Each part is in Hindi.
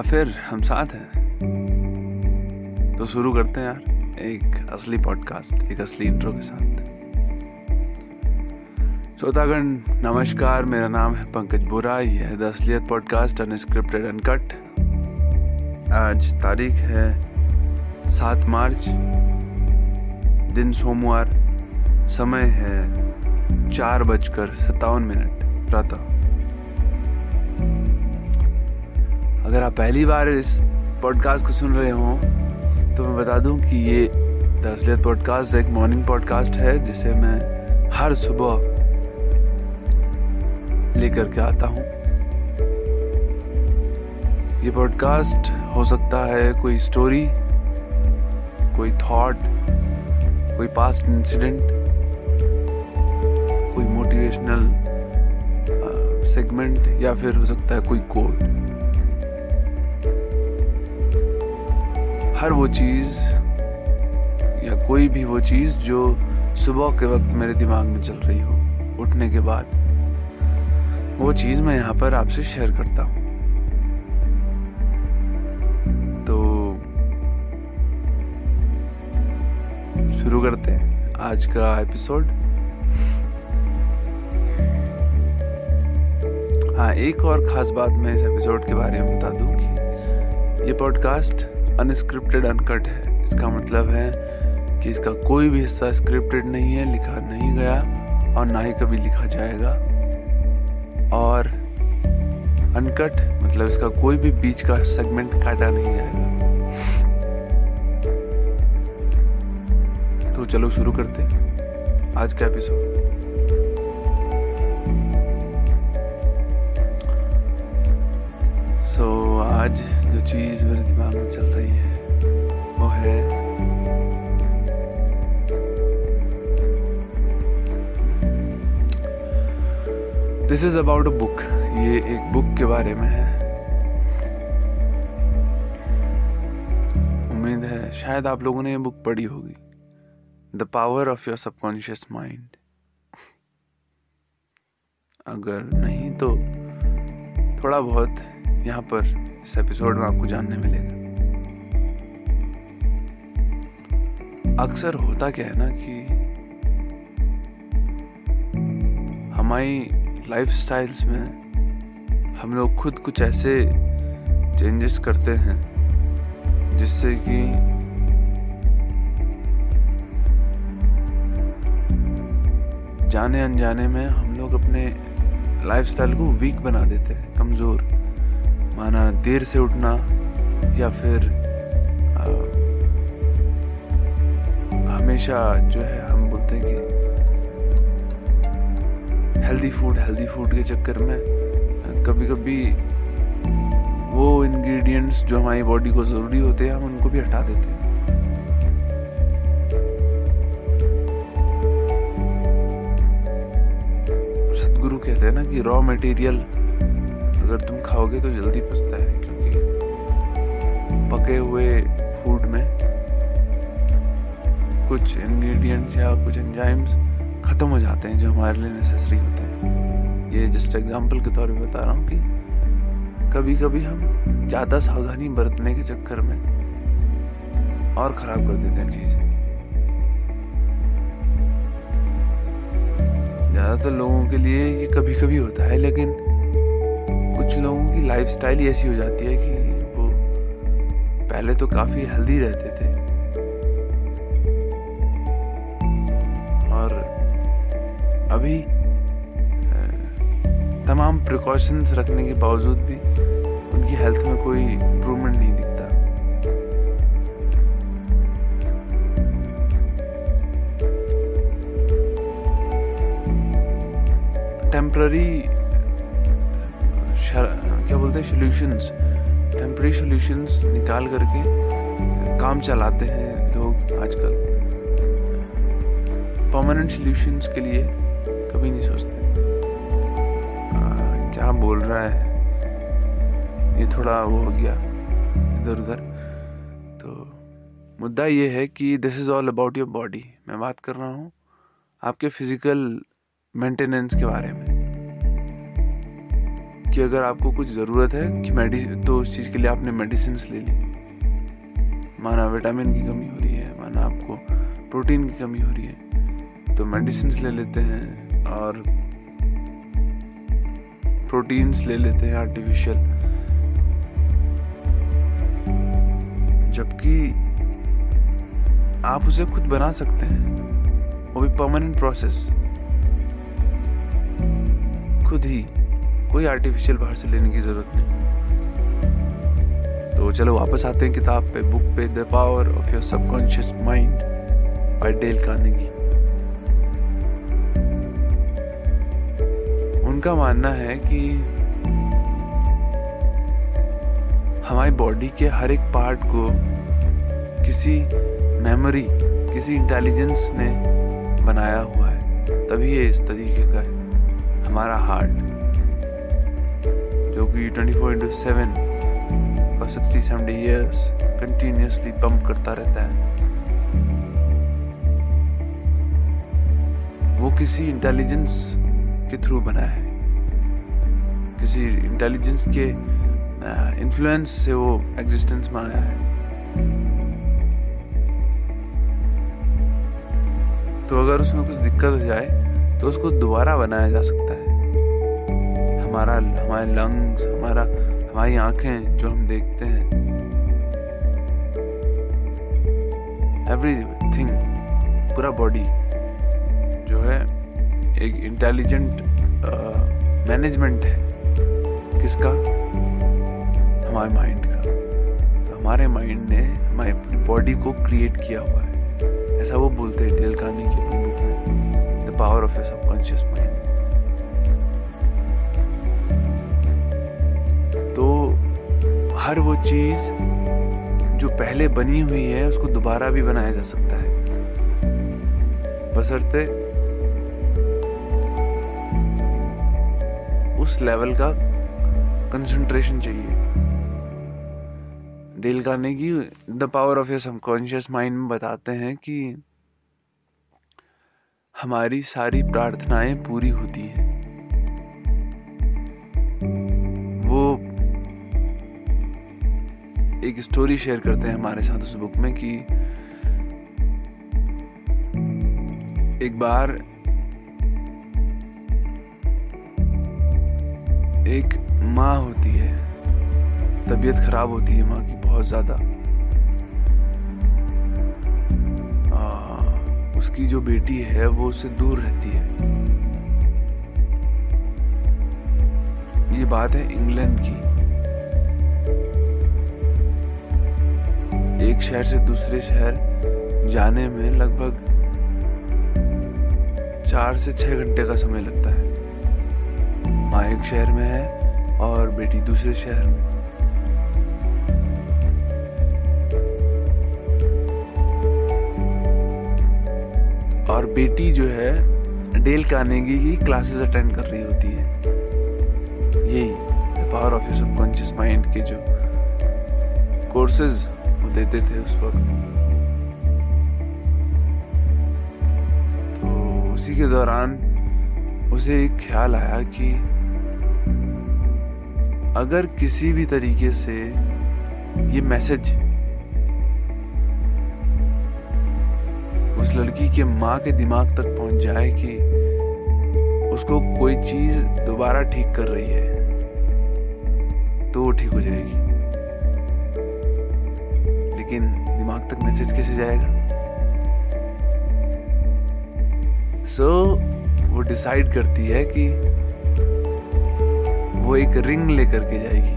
सो so, एक बार फिर हम साथ हैं। तो शुरू करते हैं यार एक असली पॉडकास्ट एक असली इंट्रो के साथ। श्रोतागण नमस्कार मेरा नाम है पंकज बोरा यह है द असलियत पॉडकास्ट अनस्क्रिप्टेड अनकट आज तारीख है सात मार्च दिन सोमवार समय है चार बजकर सत्तावन मिनट प्रातः अगर आप पहली बार इस पॉडकास्ट को सुन रहे हो तो मैं बता दूँ कि ये द असलियत पॉडकास्ट एक मॉर्निंग पॉडकास्ट है, जिसे मैं हर सुबह लेकर के आता हूँ। ये पॉडकास्ट हो सकता है कोई स्टोरी कोई थॉट कोई पास्ट इंसिडेंट कोई मोटिवेशनल सेगमेंट या फिर हो सकता है कोई कोड हर वो चीज़ या कोई भी वो चीज़ जो सुबह के वक्त मेरे दिमाग में चल रही हो, उठने के बाद, वो चीज़ मैं यहाँ पर आपसे शेयर करता हूँ। तो शुरू करते हैं आज का एपिसोड हाँ एक और ख़ास बात मैं इस एपिसोड के बारे में बता दूँ कि ये पॉडकास्ट अनस्क्रिप्टेड अनकट है। इसका मतलब है कि इसका कोई भी हिस्सा स्क्रिप्टेड नहीं है लिखा नहीं गया और ना ही कभी लिखा जाएगा। और अनकट मतलब इसका कोई भी बीच का सेगमेंट काटा नहीं जाएगा। तो चलो शुरू करते आज का एपिसोड सो so, आज चीज़ मेरे दिमाग में चल रही है, वो है this is about a book ये एक बुक के बारे में है। उम्मीद है शायद आप लोगों ने ये बुक पढ़ी होगी। The power of your subconscious mind अगर नहीं तो थोड़ा बहुत यहाँ पर इस एपिसोड में आपको जानने मिलेगा। अक्सर होता क्या है ना कि हमारी लाइफ स्टाइल्स में हम लोग खुद कुछ ऐसे चेंजेस करते हैं, जिससे कि जाने अनजाने में हम लोग अपने लाइफस्टाइल को वीक बना देते हैं, कमज़ोर। माना देर से उठना या फिर आ, हमेशा जो है हम बोलते हैं कि हेल्दी फ़ूड हेल्दी फ़ूड के चक्कर में कभी कभी वो इंग्रेडिएंट्स जो हमारी बॉडी को ज़रूरी होते हैं हम उनको भी हटा देते हैं। सदगुरु कहते हैं ना कि रॉ मटेरियल अगर तुम खाओगे तो जल्दी पचता है, क्योंकि पके हुए फ़ूड में कुछ इंग्रेडिएंट्स या कुछ एंजाइम्स ख़त्म हो जाते हैं जो हमारे लिए नेसेसरी होते हैं। ये जस्ट एग्जांपल के तौर पे बता रहा हूँ कि कभी कभी हम ज़्यादा सावधानी बरतने के चक्कर में और ख़राब कर देते हैं चीज़ें। ज़्यादातर लोगों के लिए ये कभी कभी होता है, लेकिन कुछ लोगों की लाइफस्टाइल ऐसी हो जाती है कि वो पहले तो काफ़ी हेल्दी रहते थे। और अभी तमाम प्रिकॉशंस रखने के बावजूद भी उनकी हेल्थ में कोई इम्प्रूवमेंट नहीं दिखता। टेम्प्ररी बोलते हैं सोल्यूशंस टेम्प्रेरी सोल्यूशंस निकाल करके काम चलाते हैं लोग आजकल। परमानेंट सोल्यूशंस के लिए कभी नहीं सोचते। आ, क्या बोल रहा है? ये थोड़ा वो हो गया इधर उधर। तो मुद्दा ये है कि this is all about your body मैं बात कर रहा हूँ आपके फ़िज़िकल मेंटेनेंस के बारे में। कि अगर आपको कुछ ज़रूरत है कि मेडि तो उस चीज़ के लिए आपने मेडिसिन ले ली। माना विटामिन की कमी हो रही है, माना आपको प्रोटीन की कमी हो रही है तो मेडिसिन ले लेते हैं और प्रोटीन्स ले लेते हैं आर्टिफिशियल जबकि आप उसे खुद बना सकते हैं। वो भी परमानेंट प्रोसेस खुद ही। कोई आर्टिफिशियल बाहर से लेने की ज़रूरत नहीं। तो चलो वापस आते हैं किताब पे बुक पे the power of your subconscious mind by Dale Carnegie उनका मानना है कि हमारी बॉडी के हर एक पार्ट को किसी मेमोरी किसी इंटेलिजेंस ने बनाया हुआ है। तभी ये इस तरीके का है। हमारा हार्ट जो कि ट्वेंटी फोर इंटू सेवन और sixty seventy years continuously pump करता रहता है। वो किसी इंटेलिजेंस के थ्रू बना है। किसी इंटेलिजेंस के इन्फ्लुएंस से वो एग्जिस्टेंस में आया है। तो अगर उसमें कुछ दिक्कत हो जाए तो उसको दोबारा बनाया जा सकता है। हमारा हमारे लंग्स हमारा, हमारी आँखें जो हम देखते हैं। एवरी थिंग पूरा बॉडी जो है एक इंटेलिजेंट मैनेजमेंट है। किसका? हमारे माइंड का। तो हमारे माइंड ने हमारी बॉडी को क्रिएट किया हुआ है। ऐसा वो बोलते हैं डेल कहानी की बुक में the power of a subconscious mind हर वो चीज़ जो पहले बनी हुई है, उसको दोबारा भी बनाया जा सकता है। बसरते उस लेवल का कंसंट्रेशन चाहिए। Dale Carnegie the power of your subconscious mind में बताते हैं कि हमारी सारी प्रार्थनाएँ पूरी होती हैं। एक स्टोरी शेयर करते हैं हमारे साथ उस बुक में कि एक बार एक माँ होती है, तबीयत खराब होती है माँ की बहुत ज़्यादा। उसकी जो बेटी है वो उससे दूर रहती है। ये बात है इंग्लैंड की। एक शहर से दूसरे शहर जाने में लगभग चार से छह घंटे का समय लगता है। माँ एक शहर में है और बेटी दूसरे शहर में। और बेटी जो है डेल कानेगी की क्लासेस अटेंड कर रही होती है। यही power of your subconscious mind के जो कोर्सेज देते थे उस वक्त। तो उसी के दौरान उसे एक ख्याल आया कि अगर किसी भी तरीके से ये मैसेज उस लड़की के माँ के दिमाग तक पहुँच जाए कि उसको कोई चीज़ दोबारा ठीक कर रही है तो वो ठीक हो जाएगी। लेकिन दिमाग तक मैसेज कैसे जाएगा? सो so, वो डिसाइड करती है कि वो एक रिंग लेकर के जाएगी।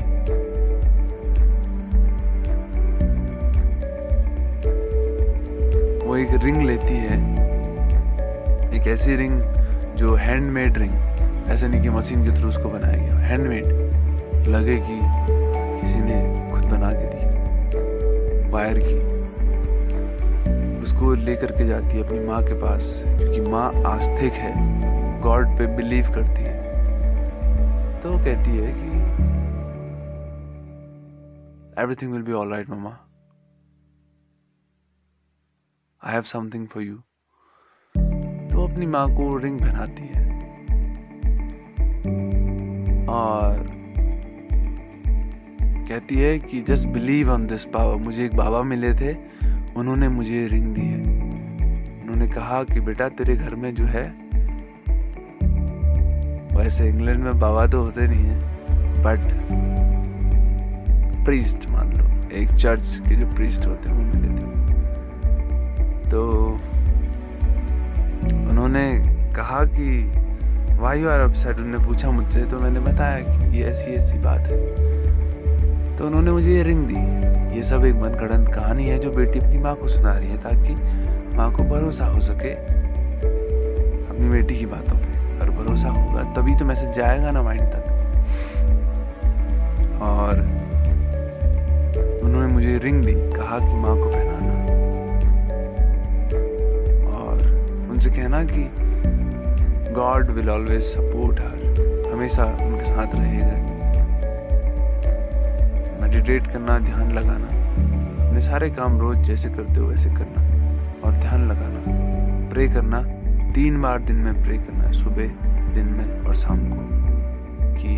वो एक रिंग लेती है। एक ऐसी रिंग जो हैंडमेड रिंग ऐसे नहीं कि मशीन के थ्रू उसको बनाया गया हैंडमेड लगे कि किसी ने वायर की, उसको लेकर के जाती है अपनी माँ के पास, क्योंकि माँ आस्थिक है, गॉड पे बिलीव करती है। तो वो कहती है कि everything will be all right mama. I have something for you तो अपनी माँ को रिंग पहनाती है। और कहती है कि just believe on this power मुझे एक बाबा मिले थे, उन्होंने मुझे रिंग दी है। उन्होंने कहा कि बेटा, तेरे घर में जो है वैसे इंग्लैंड में बाबा तो होते नहीं है बट प्रीस्ट मान लो, एक चर्च के जो प्रीस्ट होते हैं, वो मिले थे। तो उन्होंने कहा कि वाई यू आर अपसेट उन्होंने पूछा मुझसे तो मैंने बताया कि ये ऐसी ऐसी बात है। तो उन्होंने मुझे ये रिंग दी। ये सब एक मनगढ़ंत कहानी है जो बेटी अपनी माँ को सुना रही है ताकि माँ को भरोसा हो सके अपनी बेटी की बातों पे। अगर भरोसा होगा, तभी तो मैसेज जाएगा ना माइंड तक। और उन्होंने मुझे रिंग दी, कहा कि माँ को पहनाना। और उनसे कहना कि God will always support her हमेशा उनके साथ रहेगा। मेडिटेट करना, ध्यान लगाना, अपने सारे काम रोज जैसे करते हो वैसे करना और ध्यान लगाना। प्रे करना, तीन बार दिन में प्रे करना, सुबह दिन में और शाम को कि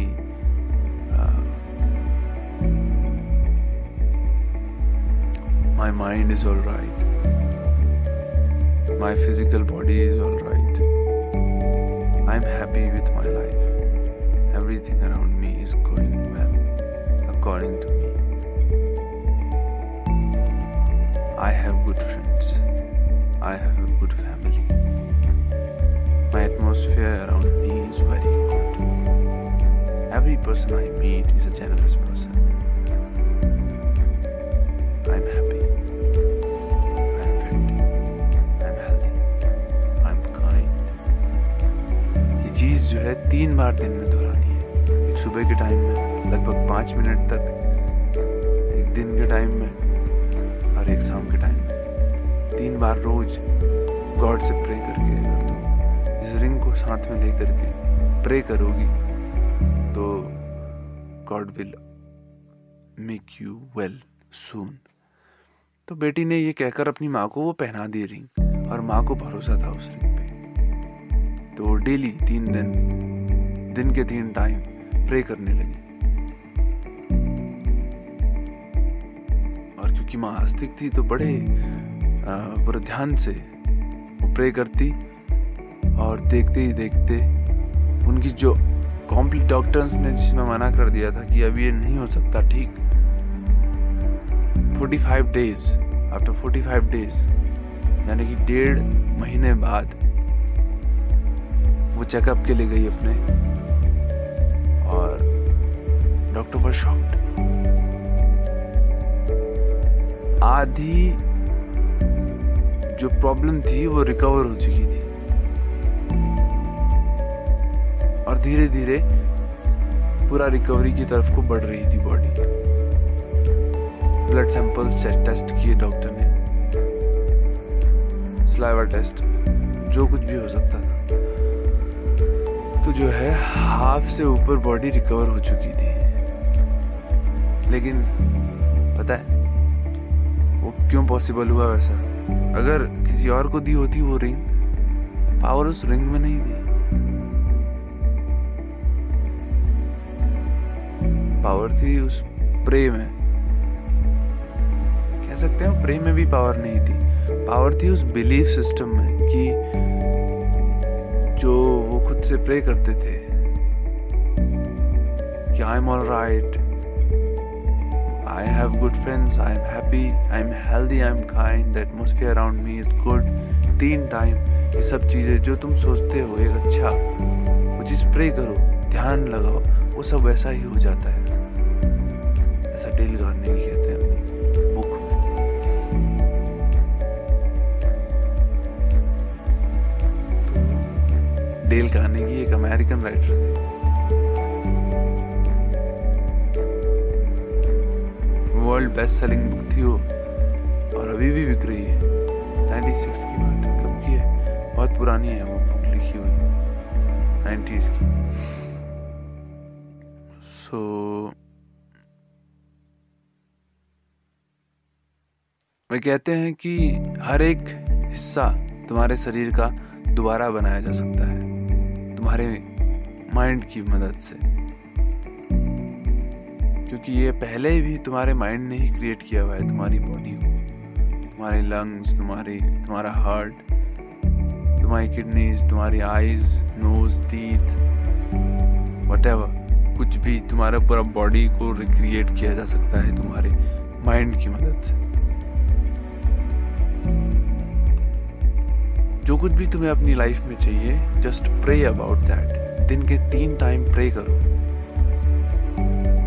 my mind is all right my physical body is all right I am happy with my life everything around me is going well according to me. I have good friends. I have a good family. My atmosphere around me is very good. Every person I meet is a generous person. I'm happy. I'm fit. I'm healthy. I'm kind. ये चीज जो है तीन बार दिन में दोहरानी है एक सुबह के टाइम में, लगभग पाँच मिनट तक, एक दिन के टाइम में और एक शाम के टाइम में। तीन बार रोज गॉड से प्रे करके अगर तुम इस रिंग को साथ में लेकर के प्रे करोगी तो God will make you well soon तो बेटी ने ये कहकर अपनी माँ को वो पहना दी रिंग और माँ को भरोसा था उस रिंग पे। तो डेली तीन दिन दिन के तीन टाइम प्रे करने लगी। और क्योंकि माँ आस्तिक थी तो बड़े पूरे ध्यान से वो प्रे करती और देखते ही देखते उनकी जो कॉम्प्लीट डॉक्टर्स ने जिसमें मना कर दिया था कि अब ये नहीं हो सकता ठीक 45 डेज़ आफ्टर 45 डेज़ यानी कि डेढ़ महीने बाद वो चेकअप के लिए गई अपने। और डॉक्टर वर शॉक्ड। आधी जो प्रॉब्लम थी, वो रिकवर हो चुकी थी। और धीरे धीरे पूरा रिकवरी की तरफ़ को बढ़ रही थी बॉडी। ब्लड सैंपल्स टेस्ट किए डॉक्टर ने। स्लाइवर टेस्ट, जो कुछ भी हो सकता था। तो जो है हाफ़ से ऊपर बॉडी रिकवर हो चुकी थी। लेकिन, पता है, वो क्यों पॉसिबल हुआ वैसा? अगर किसी और को दी होती वो रिंग पावर उस रिंग में नहीं दी पावर थी उस प्रे में। कह सकते हैं प्रेम में भी पावर नहीं थी। पावर थी उस बिलीफ सिस्टम में कि जो खुद से प्रे करते थे कि I am all right I have good friends I am happy I am healthy I am kind atmosphere around me is good तीन टाइम ये सब चीज़ें जो तुम सोचते हो, एक अच्छा वो चीज़ प्रे करो, ध्यान लगाओ, वो सब वैसा ही हो जाता है। ऐसा डेल गाने की कहते हैं। डेल कार्नेगी एक अमेरिकन राइटर थे। वर्ल्ड बेस्ट सेलिंग बुक थी वो और अभी भी बिक रही है। 96 की बात है। कब की है? बहुत पुरानी है वो बुक लिखी हुई। 90s की। सो so, वे कहते हैं कि हर एक हिस्सा तुम्हारे शरीर का दोबारा बनाया जा सकता है। तुम्हारे माइंड की मदद से। क्योंकि ये पहले भी तुम्हारे माइंड ने ही क्रिएट किया हुआ है, तुम्हारी बॉडी को। तुम्हारे लंग्स तुम्हारी, तुम्हारा हार्ट तुम्हारी किडनीज तुम्हारी आईज नोज़ टीथ वट कुछ भी तुम्हारा पूरा बॉडी को रिक्रिएट किया जा सकता है तुम्हारे माइंड की मदद से। जो कुछ भी तुम्हें अपनी लाइफ में चाहिए जस्ट प्रे अबाउट दैट दिन के तीन टाइम प्रे करो।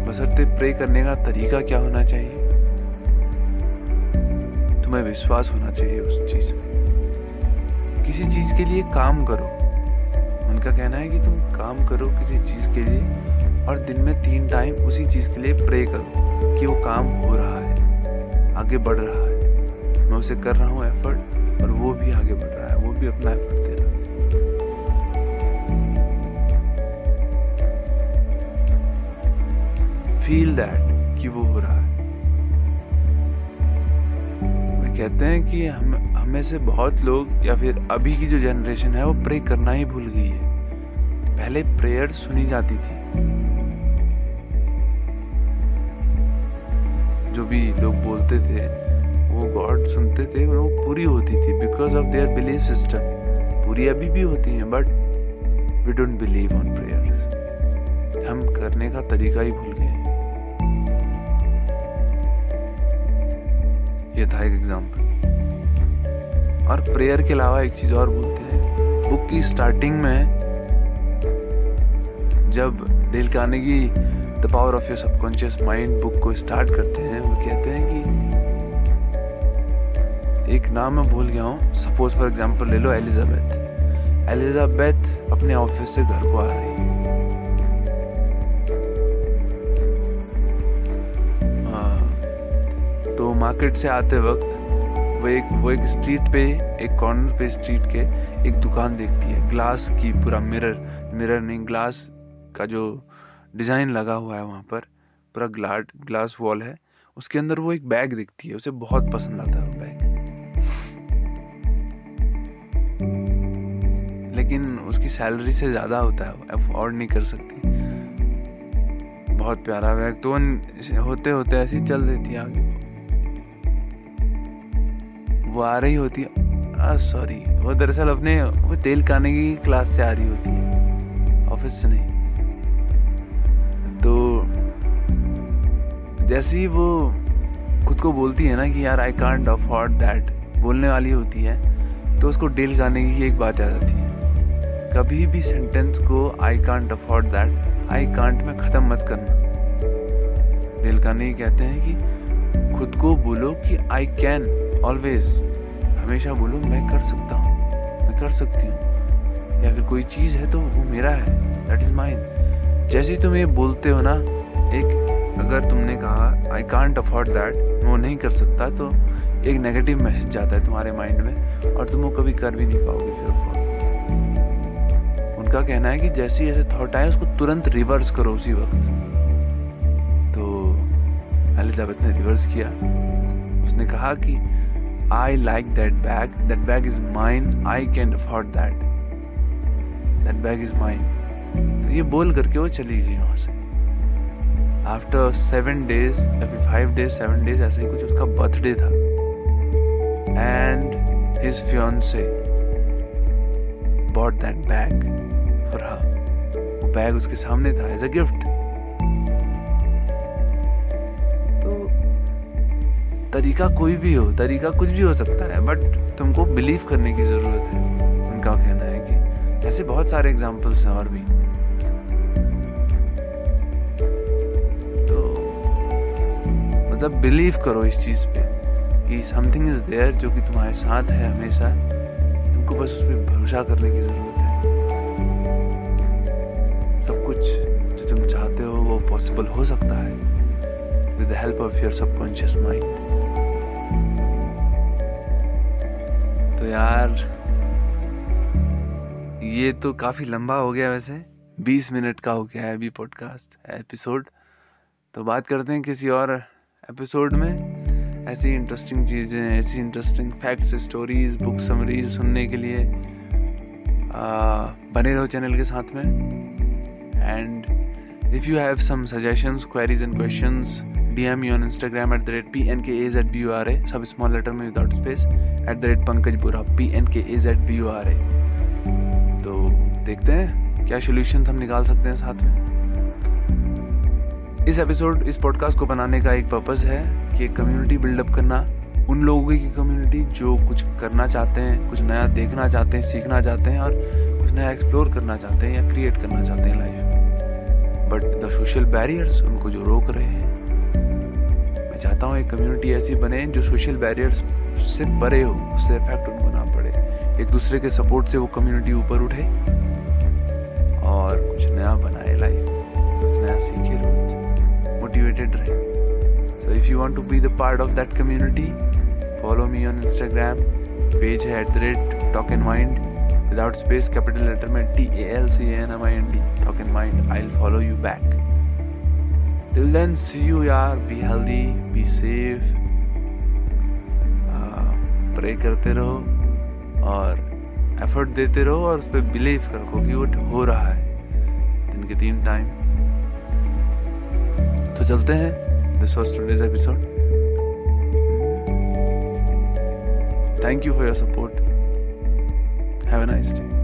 बसरते प्रे करने का तरीका क्या होना चाहिए? तुम्हें विश्वास होना चाहिए उस चीज़ में। किसी चीज़ के लिए काम करो। उनका कहना है कि तुम काम करो किसी चीज़ के लिए और दिन में तीन टाइम उसी चीज़ के लिए प्रे करो कि वो काम हो रहा है, आगे बढ़ रहा है। मैं उसे कर रहा हूँ एफर्ट और वो भी आगे बढ़ रहा है। वो भी अपना एफर्ट दे रहा फील दैट कि वो हो रहा है। वे कहते हैं कि हम, हमें से बहुत लोग या फिर अभी की जो जनरेशन है वो प्रे करना ही भूल गई है। पहले प्रेयर सुनी जाती थी। जो भी लोग बोलते थे वो गॉड सुनते थे, वो पूरी होती थी because of their believe system पूरी अभी भी होती हैं but we don't believe on prayer हम करने का तरीका ही भूल गए ये था एक एग्ज़ाम्पल और प्रेयर के अलावा एक चीज़ और बोलते हैं। बुक की स्टार्टिंग में जब डेल की the power of your subconscious mind book को स्टार्ट करते हैं, वो कहते हैं कि एक नाम मैं भूल गया हूँ। सपोज़ फॉर एग्ज़ाम्पल ले लो एलिजाबेथ एलिजाबेथ अपने ऑफ़िस से घर को आ रही है। तो मार्केट से आते वक्त वो एक वो एक स्ट्रीट पे, एक कॉर्नर पे स्ट्रीट के एक दुकान देखती है। ग्लास की पूरा मिरर मिरर नहीं ग्लास का जो डिज़ाइन लगा हुआ है वहाँ पर, पूरा ग्लाट ग्लास वॉल है, उसके अंदर वो एक बैग दिखती है, उसे बहुत पसंद आता है। लेकिन उसकी सैलरी से ज़्यादा होता है अफोर्ड नहीं कर सकती। बहुत प्यारा बैग तो होते होते ऐसी चल देती है आगे। वो आ रही होती है। सॉरी वो दरअसल अपने, वो तेल खाने की क्लास से आ रही होती है। ऑफ़िस से नहीं। तो जैसे ही वो खुद को बोलती है ना कि यार आई कांट अफोर्ड दैट बोलने वाली होती है तो उसको डील करने की एक बात याद आती है। कभी भी सेंटेंस को I can't afford that I can't में ख़त्म मत करना. डील करने कहते हैं कि, खुद को बोलो कि आई कैन ऑलवेज हमेशा बोलो, मैं कर सकता हूँ, मैं कर सकती हूँ. या फिर कोई चीज़ है तो वो मेरा है दैट इज़ माइन जैसे तुम ये बोलते हो ना, एक अगर तुमने कहा आई कांट अफोर्ड दैट वो नहीं कर सकता तो एक नेगेटिव मैसेज जाता है तुम्हारे माइंड में और तुम वो कभी कर भी नहीं पाओगे फिर अफोर्ड उनका कहना है कि जैसे ऐसे थॉट आए, उसको तुरंत रिवर्स करो उसी वक्त तो एलिजाबेथ ने रिवर्स किया उसने कहा कि I like that bag. That bag is mine. I can afford that. That bag is mine. तो ये बोल करके वो चली गई वहाँ से after seven days five days seven days ऐसे ही कुछ उसका बर्थडे था and his fiancee bought that bag for her वो बैग उसके सामने था एज अ गिफ्ट तो तरीका कोई भी हो, तरीका कुछ भी हो सकता है बट तुमको बिलीव करने की ज़रूरत है, उनका कहना है कि ऐसे बहुत सारे एग्जाम्पल्स हैं और भी। तो मतलब बिलीव करो इस चीज़ पे कि समथिंग इज़ देयर जो कि तुम्हारे साथ है हमेशा। तुमको बस उस पर भरोसा करने की ज़रूरत पॉसिबल हो सकता है with the help of your subconscious mind तो यार ये तो काफ़ी लंबा हो गया वैसे। बीस मिनट का हो गया है अभी पॉडकास्ट एपिसोड तो बात करते हैं किसी और एपिसोड में। ऐसी इंटरेस्टिंग चीज़ें ऐसी interesting facts stories book summaries सुनने के लिए आ, बने रहो चैनल के साथ में। And If you have some suggestions, queries, and questions, DM me on Instagram at the rate PNKAZBURA, सब small letter में without space, at the rate Pankaj Bura, PNKAZBURA. तो देखते हैं क्या सोल्यूशन हम निकाल सकते हैं साथ में। इस एपिसोड इस पॉडकास्ट को बनाने का एक पर्पस है कि कम्युनिटी बिल्डअप करना। उन लोगों की कम्युनिटी जो कुछ करना चाहते हैं कुछ नया देखना चाहते हैं सीखना चाहते हैं और कुछ नया एक्सप्लोर करना चाहते हैं या क्रिएट करना चाहते हैं लाइफ में बट द सोशल बैरियर्स उनको जो रोक रहे हैं, मैं चाहता हूँ एक कम्युनिटी ऐसी बने जो सोशल बैरियर्स से परे हो, उससे इफ़ेक्ट उनको ना पड़े। एक दूसरे के सपोर्ट से वो कम्युनिटी ऊपर उठे और कुछ नया बनाए लाइफ कुछ नया सीखे रोज मोटिवेटेड रहे। So if you want to be the part of that community follow me on Instagram page है at the rate talk and mind without space capital letter में T A L C A N M I N D talk in mind I'll follow you back till then see you यार be healthy be safe pray uh, करते रहो और एफर्ट देते रहो और उस पर बिलीव रखो कि वो हो रहा है दिन के तीन टाइम तो चलते हैं this was today's episode thank you for your support Have a nice day.